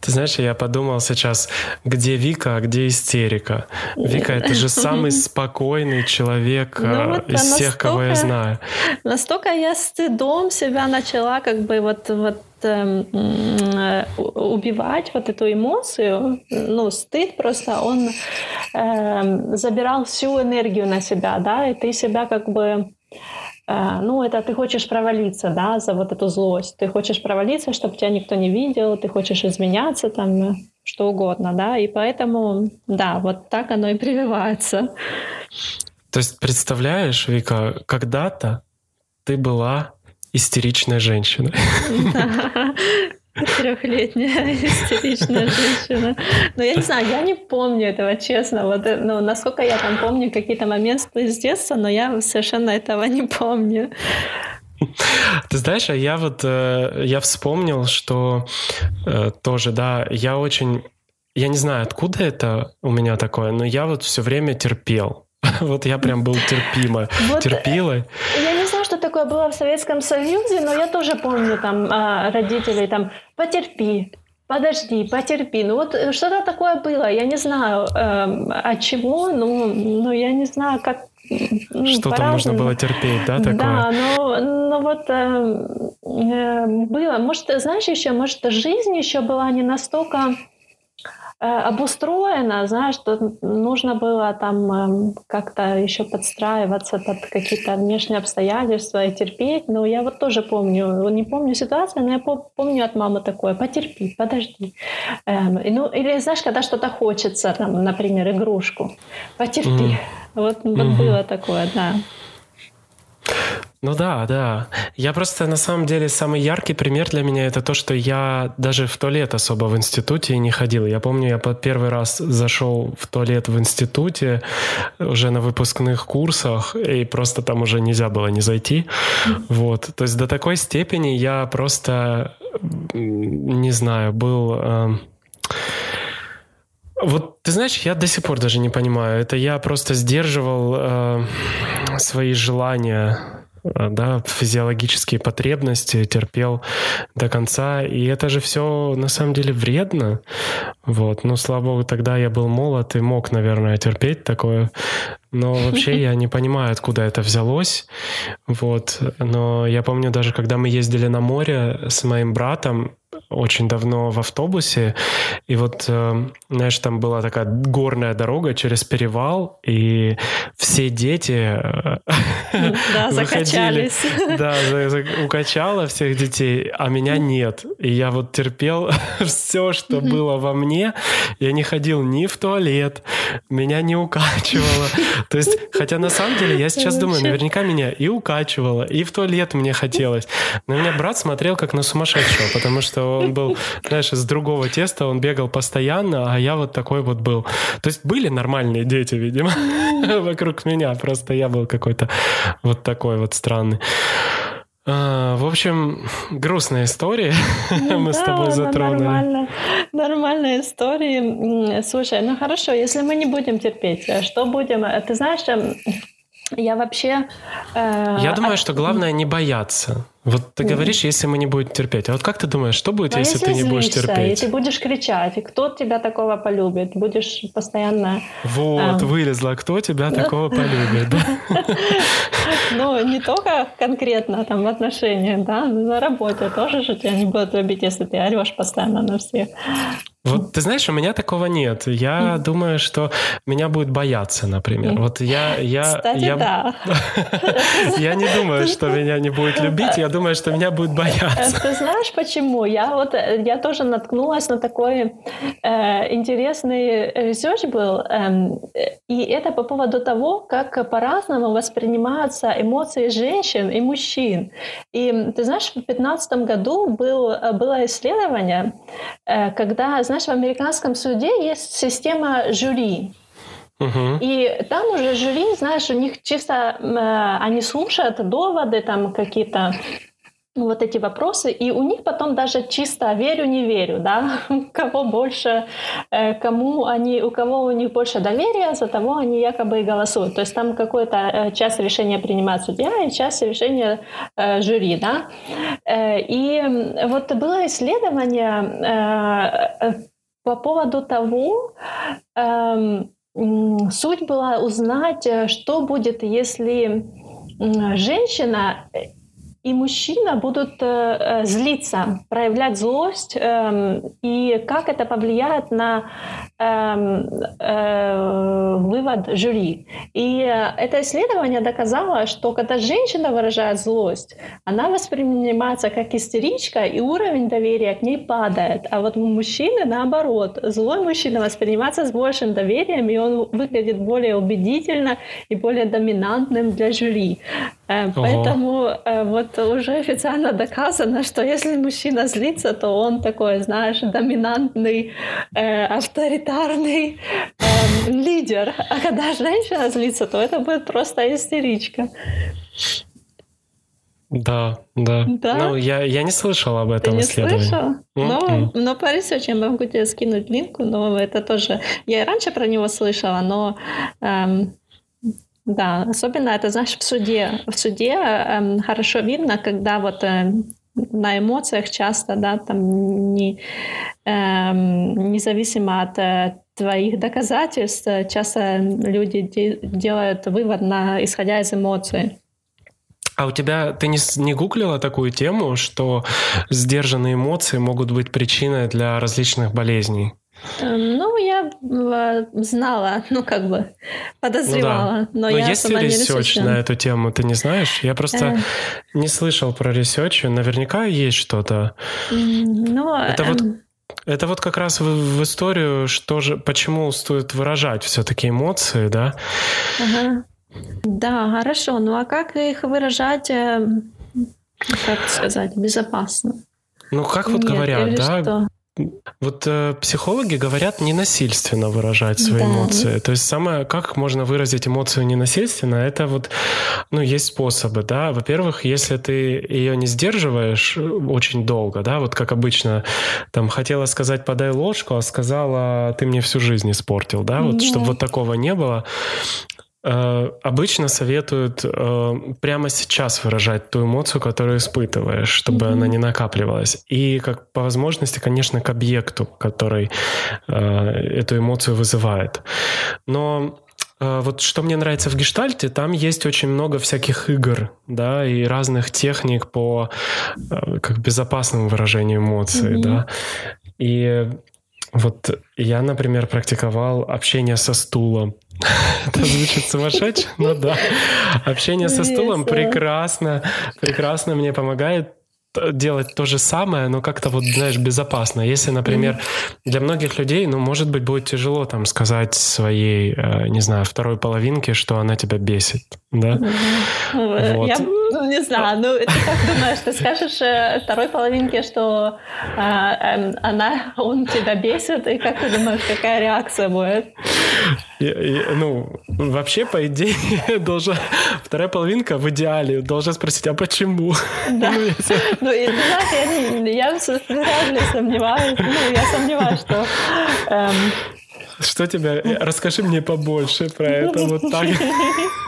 Ты знаешь, я подумал сейчас, где Вика, а где истерика. Вика — это же самый (laughs) спокойный человек ну, вот из всех, кого я знаю. Настолько я стыдом себя начала как бы вот, вот эм, э, убивать вот эту эмоцию, ну, стыд просто, он э, забирал всю энергию на себя, да, и ты себя как бы ну, это ты хочешь провалиться, да, за вот эту злость. Ты хочешь провалиться, чтобы тебя никто не видел, ты хочешь изменяться, там, э, что угодно, да, и поэтому, да, вот так оно и прививается. То есть, представляешь, Вика, когда-то ты была истеричной женщиной. Трехлетняя (laughs) истеричная женщина. Но я не знаю, я не помню этого, честно. Вот, э, ну, насколько я там помню какие-то моменты из детства, но я совершенно этого не помню. Ты знаешь, а я вот э, я вспомнил, что э, тоже, да, я очень, я не знаю, откуда это у меня такое, но я вот все время терпел. (laughs) Вот я прям был терпимо, вот терпилой. Я не знаю, что такое было в Советском Союзе, но я тоже помню там а, родителей там «потерпи», подожди, потерпи. Ну вот э, что-то такое было, я не знаю э, от чего, но, но я не знаю, как ну, Что-то нужно было терпеть, да, такое? Да, но, но вот э, э, было. Может, знаешь, еще, может, жизнь еще была не настолько обустроено, знаешь, что нужно было там эм, как-то еще подстраиваться под какие-то внешние обстоятельства и терпеть. Но я вот тоже помню, не помню ситуацию, но я помню от мамы такое, потерпи, подожди. Эм, ну, или знаешь, когда что-то хочется, там, например, игрушку, потерпи. Mm. Вот, вот mm-hmm. было такое, да. Ну да, да. Я просто на самом деле самый яркий пример для меня это то, что я даже в туалет особо в институте не ходил. Я помню, я первый раз зашел в туалет в институте уже на выпускных курсах, и просто там уже нельзя было не зайти. Вот. То есть до такой степени я просто, не знаю, был... Э, вот ты знаешь, я до сих пор даже не понимаю. Это я просто сдерживал э, свои желания да, физиологические потребности терпел до конца. И это же все на самом деле вредно. Вот. Но, слава богу, тогда я был молод и мог, наверное, терпеть такое. Но вообще я не понимаю, откуда это взялось. Вот. Но я помню даже, когда мы ездили на море с моим братом, очень давно в автобусе, и вот, э, знаешь, там была такая горная дорога через перевал, и все дети э, (laughs) да, (laughs) выходили. (laughs) Да, укачало всех детей, а меня нет. И я вот терпел все, что было во мне. Я не ходил ни в туалет, меня не укачивало. То есть, хотя на самом деле я сейчас думаю, наверняка меня и укачивало, и в туалет мне хотелось. Но меня брат смотрел как на сумасшедшего, потому что он был, (laughs) знаешь, из другого теста, он бегал постоянно, а я вот такой вот был. То есть были нормальные дети, видимо, (laughs) вокруг меня, просто я был какой-то вот такой вот странный. А, в общем, грустная история. (laughs) Ну, мы да, с тобой затронули. Нормально, нормальная история. Слушай, ну хорошо, если мы не будем терпеть, а что будем? Ты знаешь, эм, я вообще... Э, я думаю, от... что главное не бояться. Вот ты говоришь, если мы не будем терпеть. А вот как ты думаешь, что будет, а если, если ты не будешь терпеть? И ты будешь кричать, и кто тебя такого полюбит? Будешь постоянно... Вот, эм... вылезла, кто тебя ну. такого полюбит? (laughs) Ну, не только конкретно там в отношениях, да, на работе тоже же тебя не будут любить, если ты орешь постоянно на всех. Вот ты знаешь, у меня такого нет. Я mm. думаю, что меня будет бояться, например. Mm. Вот я, я, Кстати, я, да. (laughs) я не думаю, что (laughs) меня не будет любить. Я думаю, что меня будет бояться. Ты знаешь, почему? Я вот я тоже наткнулась на такой э, интересный research был, э, и это по поводу того, как по-разному воспринимаются эмоции женщин и мужчин. И ты знаешь, в 2015 году был, было исследование, э, когда знаешь, в американском суде есть система жюри. И там уже жюри, знаешь, у них чисто э, они слушают доводы, там какие-то вот эти вопросы, и у них потом даже чисто верю, не верю, да, (laughs) кого больше, э, кому они, у кого у них больше доверия, за того они якобы и голосуют. То есть там какой-то э, часть решения принимает судья и часть решения э, жюри, да. И вот было исследование по поводу того, э, суть была узнать, что будет, если женщина и мужчина будут э, э, злиться, проявлять злость, э, и как это повлияет на э, э, вывод жюри. И это исследование доказало, что когда женщина выражает злость, она воспринимается как истеричка, и уровень доверия к ней падает. А вот у мужчины наоборот. Злой мужчина воспринимается с большим доверием, и он выглядит более убедительно и более доминантным для жюри. Э, поэтому э, вот уже официально доказано, что если мужчина злится, то он такой, знаешь, доминантный, э, авторитарный э, лидер. А когда женщина злится, то это будет просто истеричка. Да, да. да? Ну, я, я не слышал об этом Ты не исследовании. слышал? Mm-hmm. Но, но по research у я могу тебе скинуть link у, но это тоже... Я и раньше про него слышала, но эм, да, особенно это, знаешь, в суде. В суде эм, хорошо видно, когда вот э, на эмоциях часто, да, там не, эм, независимо от э, твоих доказательств, часто люди де- делают вывод на, исходя из эмоций. А у тебя, ты не, не гуглила такую тему, что сдержанные эмоции могут быть причиной для различных болезней? Эм, ну, я э, знала, (laughs) ну, как бы подозревала. Ну, да. но, но я есть ли research на эту тему, ты не знаешь? Я просто э... не слышал про research, наверняка есть что-то. Ну, это вот эм, это вот как раз в, в историю, что же, почему стоит выражать все-таки эмоции, да? Ага. Да, хорошо. Ну а как их выражать, э, как сказать, безопасно? Ну, как вот Нет, говорят, да? Что? Вот э, психологи говорят ненасильственно выражать свои да. эмоции. То есть самое, как можно выразить эмоцию ненасильственно, это вот, ну, есть способы, да. Во-первых, если ты ее не сдерживаешь очень долго, да, вот как обычно, там, хотела сказать «подай ложку», а сказала «ты мне всю жизнь испортил», да, вот, да. чтобы вот такого не было. Э, обычно советуют э, прямо сейчас выражать ту эмоцию, которую испытываешь, чтобы mm-hmm. она не накапливалась. И как по возможности, конечно, к объекту, который э, эту эмоцию вызывает. Но вот что мне нравится в гештальте, там есть очень много всяких игр, да, и разных техник по как безопасному выражению эмоций, mm-hmm. да. И вот я, например, практиковал общение со стулом. Это звучит сумасшедше, но да. Общение со стулом прекрасно, прекрасно мне помогает делать то же самое, но как-то вот, знаешь, безопасно. Если, например, для многих людей, ну, может быть, будет тяжело там сказать своей, э, не знаю, второй половинке, что она тебя бесит, да? Вот. Я ну, не знаю, ну, ты как думаешь, ты скажешь э, второй половинке, что а, эм, она, он тебя бесит, и как ты думаешь, какая реакция будет? Я, я, ну, вообще, по идее, (laughs) должна вторая половинка в идеале должна спросить, а почему? Да. Ну, и ты знаешь, я, я реально сомневаюсь, ну, я сомневаюсь, что... Эм... Что тебя... Расскажи мне побольше про это вот так. (laughs)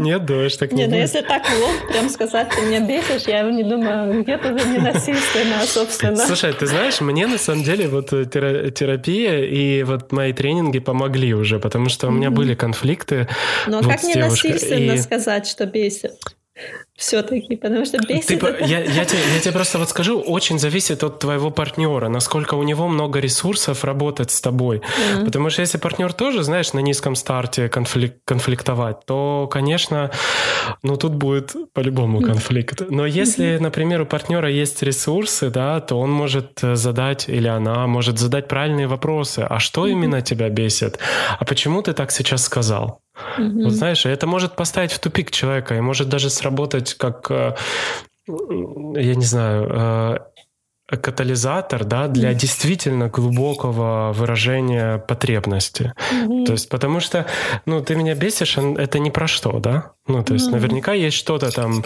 Нет, думаешь, так не Нет, ну если так вот прям сказать, ты меня бесишь, я не думаю, где-то не насильственно, собственно. Слушай, ты знаешь, мне на самом деле вот терапия и вот мои тренинги помогли уже, потому что у меня были конфликты. Ну а как не насильственно сказать, что бесит? Все-таки, потому что бесит. Ты, это... я, я, тебе, я тебе просто вот скажу, очень зависит от твоего партнера, насколько у него много ресурсов работать с тобой. Mm-hmm. Потому что если партнер тоже, знаешь, на низком старте конфлик, конфликтовать, то, конечно, ну тут будет по-любому (laughs) конфликт. Но если, mm-hmm. например, у партнера есть ресурсы, да, то он может э, задать, или она может задать правильные вопросы. А что mm-hmm. именно тебя бесит? А почему ты так сейчас сказал? Mm-hmm. Вот знаешь, это может поставить в тупик человека и может даже сработать как, э, я не знаю, э, катализатор да, для mm-hmm. действительно глубокого выражения потребности. Mm-hmm. То есть, потому что, ну, ты меня бесишь, это не про что, да? Ну, то есть, mm-hmm. наверняка есть что-то там,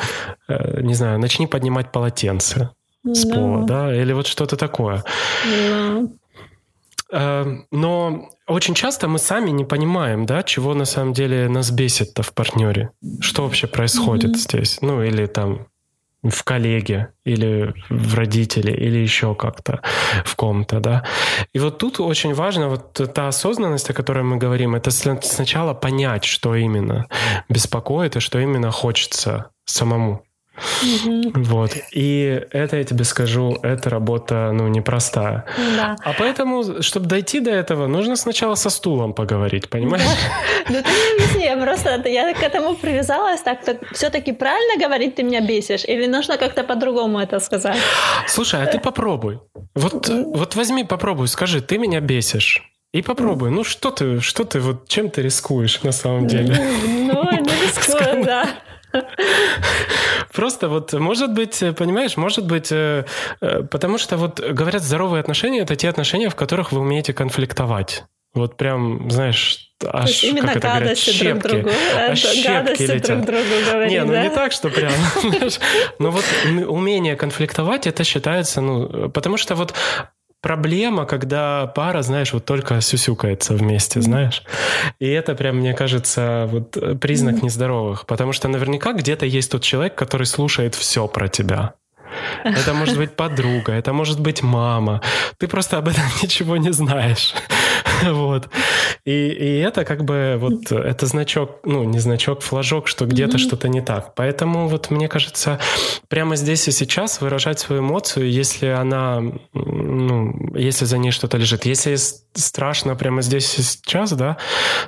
э, не знаю, начни поднимать полотенце с пола, да, или вот что-то такое. No. Но очень часто мы сами не понимаем, да, чего на самом деле нас бесит-то в партнере. Что вообще происходит mm-hmm. здесь? Ну, или там в коллеге, или в родителе, или еще как-то в ком-то, да. И вот тут очень важно вот та осознанность, о которой мы говорим, это сначала понять, что именно беспокоит и что именно хочется самому. Угу. Вот. И это я тебе скажу, эта работа, ну, непростая. Да. А поэтому, чтобы дойти до этого, нужно сначала со стулом поговорить, понимаешь? Ну, ты не объясни, я просто, я к этому привязалась, так, так все-таки правильно говорить, ты меня бесишь? Или нужно как-то по-другому это сказать? Слушай, а ты попробуй. Вот, вот возьми, попробуй, скажи, ты меня бесишь. И попробуй. Ну что ты, что ты, вот чем ты рискуешь на самом деле? Ну, не (laughs) рискую, да. Просто вот, может быть, понимаешь, может быть, э, э, потому что вот говорят, здоровые отношения — это те отношения, в которых вы умеете конфликтовать. Вот прям, знаешь, аж, именно как это говорят, щепки. Друг другу, аж щепки летят. друг другу говорить, Не, ну да? не так, что прям, (laughs) но вот умение конфликтовать, это считается, ну, потому что вот проблема, когда пара, знаешь, вот только сюсюкается вместе, знаешь. И это прям, мне кажется, вот признак нездоровых. Потому что наверняка где-то есть тот человек, который слушает все про тебя. Это может быть подруга, это может быть мама. Ты просто об этом (laughs) ничего не знаешь. (laughs) Вот. И, и это как бы вот это значок, ну не значок, флажок, что где-то mm-hmm. что-то не так. Поэтому вот мне кажется, прямо здесь и сейчас выражать свою эмоцию, если она, ну, если за ней что-то лежит. Если страшно прямо здесь и сейчас, да,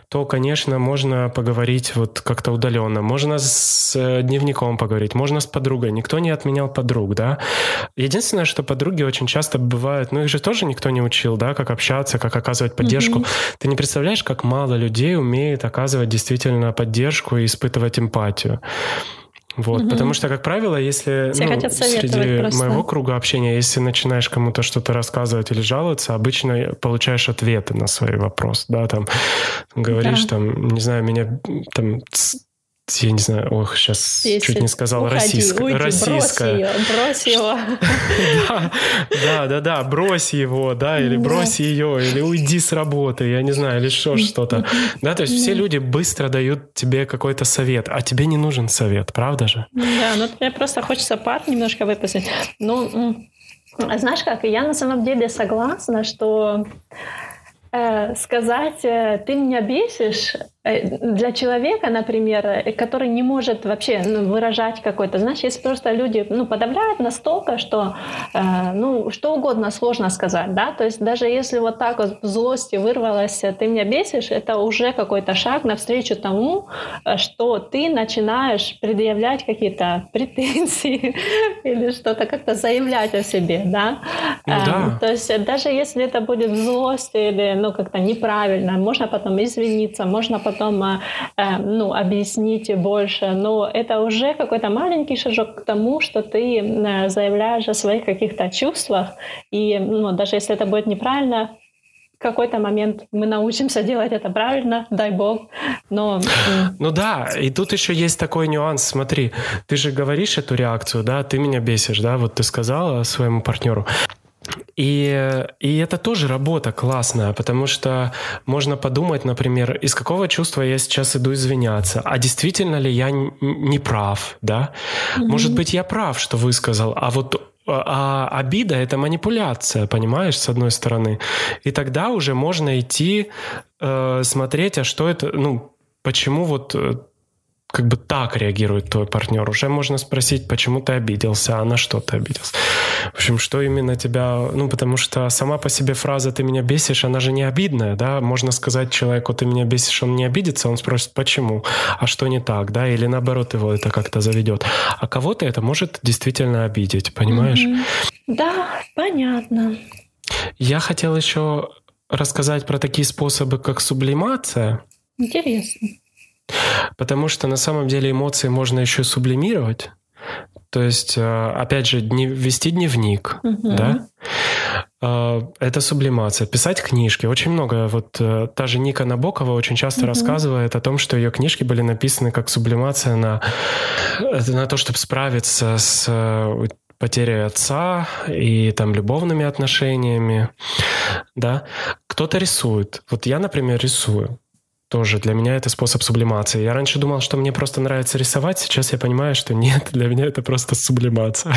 то, конечно, можно поговорить вот как-то удаленно. Можно с э, дневником поговорить, можно с подругой. Никто не отменял подруг, да. Единственное, что подруги очень часто бывают, ну их же тоже никто не учил, да, как общаться, как оказывать поддержку. Mm-hmm. Ты не представляешь, как мало людей умеет оказывать действительно поддержку и испытывать эмпатию. Вот, угу. потому что, как правило, если ну, среди просто. моего круга общения, если начинаешь кому-то что-то рассказывать или жаловаться, обычно получаешь ответы на свои вопросы, да, там говоришь, да. там, не знаю, меня там я не знаю, ох, сейчас Если чуть не сказал российская. российская. Брось, ее, брось его. (laughs) да, да, да, брось его, да, или брось ее, или уйди с работы, я не знаю, или что что-то. Да, то есть все люди быстро дают тебе какой-то совет, а тебе не нужен совет, правда же? Да, ну мне просто хочется пар немножко выпустить. Ну, знаешь как, я на самом деле согласна, что э, сказать э, «ты меня бесишь» для человека, например, э, который не может вообще ну, выражать какой-то, знаешь, если просто люди ну, подавляют настолько, что э, ну, что угодно сложно сказать, да, то есть даже если вот так вот в злости вырвалось, ты меня бесишь, это уже какой-то шаг навстречу тому, э, что ты начинаешь предъявлять какие-то (laughs) претензии или что-то как-то заявлять о себе, да. Ну, да. Э, то есть даже если это будет в злости или ну как-то неправильно, можно потом извиниться, можно потом потом э, э, ну, объяснить больше. Но это уже какой-то маленький шажок к тому, что ты э, заявляешь о своих каких-то чувствах. И ну, даже если это будет неправильно, какой-то момент мы научимся делать это правильно, дай бог. Но... Ну да, и тут еще есть такой нюанс. Смотри, ты же говоришь эту реакцию, да, ты меня бесишь, да, вот ты сказала своему партнеру. И, и это тоже работа классная, потому что можно подумать, например, из какого чувства я сейчас иду извиняться, а действительно ли я не прав, да? Mm-hmm. Может быть, я прав, что высказал, а вот а, а обида это манипуляция, понимаешь, с одной стороны. И тогда уже можно идти э, смотреть, а что это, ну, почему вот э, как бы так реагирует твой партнер. Уже можно спросить, почему ты обиделся, а на что ты обиделся. В общем, что именно тебя... Ну, потому что сама по себе фраза «ты меня бесишь», она же не обидная, да? Можно сказать человеку «ты меня бесишь», он не обидится, он спросит «почему?», а что не так, да? Или наоборот его это как-то заведет. А кого-то это может действительно обидеть, понимаешь? Mm-hmm. Да, понятно. Я хотел еще рассказать про такие способы, как сублимация. Интересно. Потому что на самом деле эмоции можно еще сублимировать. То есть, э, опять же, вести дневник, угу. да, э, это сублимация. Писать книжки. Очень много. Вот э, та же Ника Набокова очень часто угу. рассказывает о том, что ее книжки были написаны как сублимация на, на то, чтобы справиться с потерей отца и там любовными отношениями, да. Кто-то рисует. Вот я, например, рисую тоже для меня это способ сублимации. Я раньше думал, что мне просто нравится рисовать, сейчас я понимаю, что нет, для меня это просто сублимация.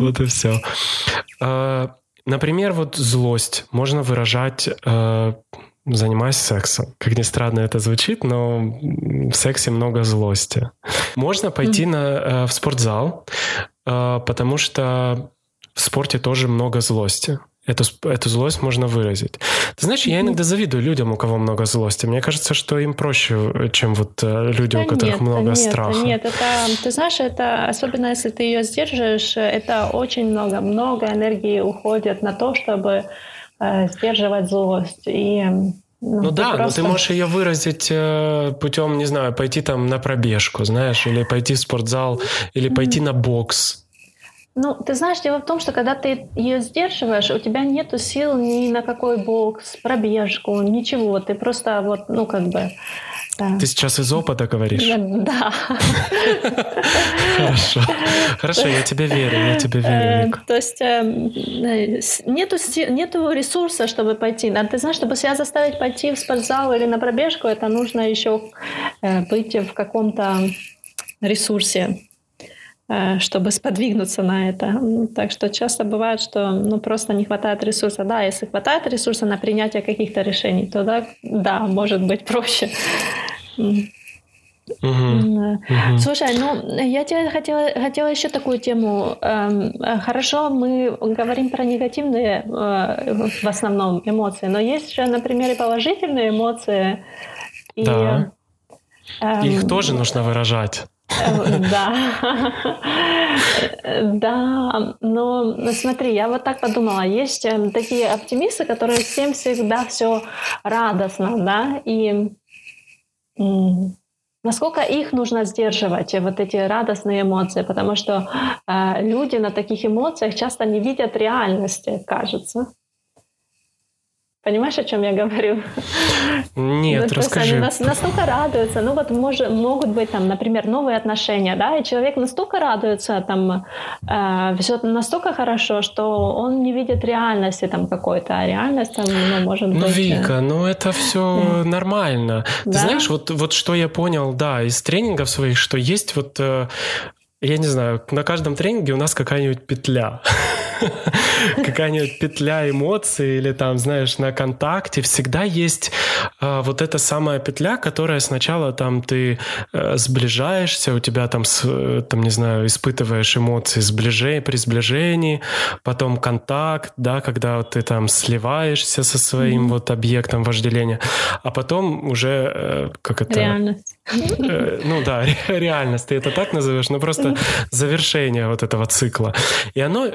Вот и все. А, например, вот злость можно выражать а, занимаясь сексом. Как ни странно это звучит, но в сексе много злости. Можно пойти на, э, в спортзал, потому что в спорте тоже много злости. Эту, эту злость можно выразить. Ты знаешь, я иногда завидую людям, у кого много злости. Мне кажется, что им проще, чем вот э, люди, да у которых нет, много нет, страха. Нет, это, ты знаешь, это, особенно если ты ее сдерживаешь, это очень много, много энергии уходит на то, чтобы э, сдерживать злость. И ну, ну да, просто... но ты можешь ее выразить э, путем, не знаю, пойти там на пробежку, знаешь, или пойти в спортзал, или пойти mm-hmm. на бокс. Ну, ты знаешь, дело в том, что когда ты ее сдерживаешь, у тебя нету сил ни на какой бокс, пробежку, ничего. Ты просто вот, ну, как бы Ты сейчас из опыта говоришь? Да. Хорошо. Хорошо, я тебе верю, я тебе верю, Вика. То есть эм, нету, нету ресурса, чтобы пойти. Ты знаешь, чтобы себя заставить пойти в спортзал или на пробежку, это нужно еще быть в каком-то ресурсе. Э, чтобы сподвигнуться на это. Так что часто бывает, что ну, просто не хватает ресурса. Да, если хватает ресурса на принятие каких-то решений, то да, да может быть проще. Угу. Слушай, ну я тебе хотела, хотела еще такую тему. Эм, хорошо, мы говорим про негативные э, в основном эмоции, но есть же, например, и положительные эмоции. И, да. Их эм, тоже нужно выражать. Да. (laughs) Да, но смотри, я вот так подумала, есть эм, такие оптимисты, которые всем всегда все радостно, да, и насколько их нужно сдерживать, вот эти радостные эмоции, потому что э, люди на таких эмоциях часто не видят реальности, кажется. Понимаешь, о чем я говорю? Нет, ну, расскажи. Они настолько радуются. Ну вот может, могут быть там, например, новые отношения, да, и человек настолько радуется, там, э, все настолько хорошо, что он не видит реальности там какой-то, а реальность там, ну, может ну, быть... Ну, Вика, ну это все нормально. Да? Ты знаешь, вот, вот что я понял, да, из тренингов своих, что есть вот э, я не знаю, на каждом тренинге у нас какая-нибудь петля. (laughs) какая-нибудь петля эмоций или там, знаешь, на контакте всегда есть э, вот эта самая петля, которая сначала там ты э, сближаешься, у тебя там, с, э, там, не знаю, испытываешь эмоции сближения, при сближении, потом контакт, да, когда ты там сливаешься со своим mm-hmm. вот объектом вожделения, а потом уже, э, как это... Реальность. Э, ну да, реальность, ты это так называешь, но просто завершение вот этого цикла. И оно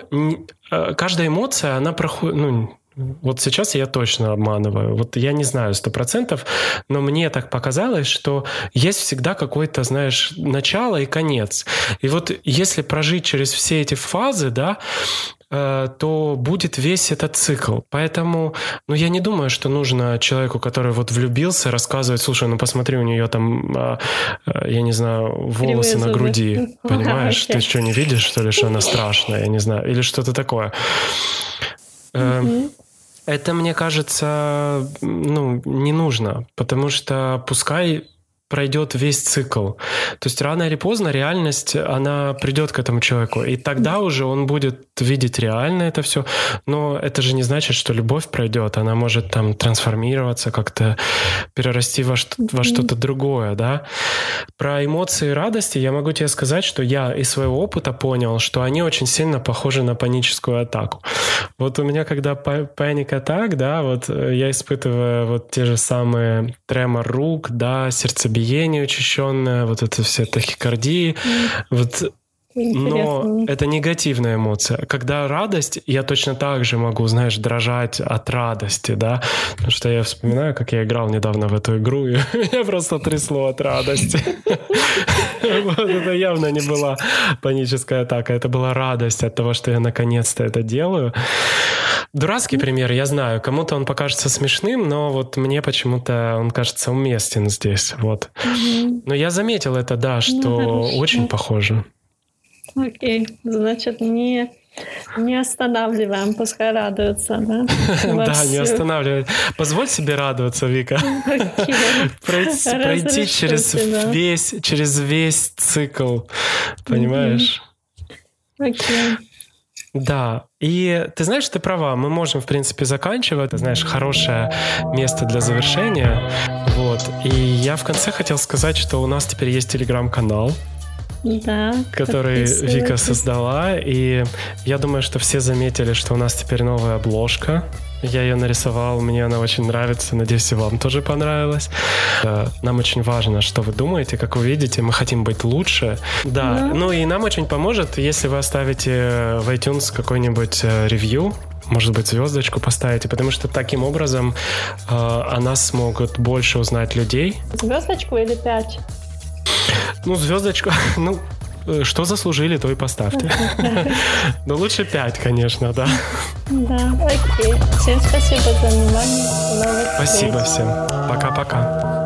Э, каждая эмоция, она проходит, ну, вот сейчас я точно обманываю. Вот я не знаю сто процентов, но мне так показалось, что есть всегда какое-то, знаешь, начало и конец. И вот если прожить через все эти фазы, да, то будет весь этот цикл. Поэтому, ну, я не думаю, что нужно человеку, который вот влюбился, рассказывать, слушай, ну, посмотри, у нее там, а, э, я не знаю, волосы на груди, (laughs) понимаешь? Ты что, не видишь, что ли, что она страшная, я не знаю, или что-то такое. Э, это, мне кажется, ну, не нужно, потому что пускай пройдет весь цикл. То есть рано или поздно реальность, она придет к этому человеку. И тогда уже он будет видеть реально это все. Но это же не значит, что любовь пройдет. Она может там трансформироваться, как-то перерасти во, что- во что-то другое, да. Про эмоции радости я могу тебе сказать, что я из своего опыта понял, что они очень сильно похожи на паническую атаку. Вот у меня, когда паника атак, да, вот э, я испытываю вот те же самые тремор рук, да, сердцебиение, учащенное, вот это все тахикардии. Mm. Но это негативная эмоция. Когда радость, я точно так же могу, знаешь, дрожать от радости, да. Потому что я вспоминаю, как я играл недавно в эту игру, и (laughs) меня просто трясло от радости. (laughs) Это явно не была паническая атака, это была радость от того, что я наконец-то это делаю. Дурацкий пример, я знаю. Кому-то он покажется смешным, но вот мне почему-то он кажется уместен здесь. Вот. Но я заметил это, да, что ну, очень похоже. Окей, значит, не, не останавливаем, пускай радуются, да? (laughs) Да, не останавливать. Позволь себе радоваться, Вика. (laughs) Пройти через весь, через весь цикл, понимаешь? Окей. Да, и ты знаешь, ты права, мы можем, в принципе, заканчивать. Ты знаешь, хорошее место для завершения. Вот. И я в конце хотел сказать, что у нас теперь есть телеграм-канал, да, который Вика создала. И я думаю, что все заметили, что у нас теперь новая обложка. Я ее нарисовал, мне она очень нравится. Надеюсь, и вам тоже понравилось. Э, нам очень важно, что вы думаете, как вы видите. Мы хотим быть лучше. Да, да. ну и нам очень поможет, если вы оставите в iTunes какой-нибудь э, ревью, может быть, звездочку поставите, потому что таким образом э, о нас смогут больше узнать людей. Звездочку или пять? Ну, звездочку, (laughs) ну, э, что заслужили, то и поставьте. (laughs) Но лучше 5, конечно, да. Да, окей. Всем спасибо за внимание. Спасибо всем. Пока-пока.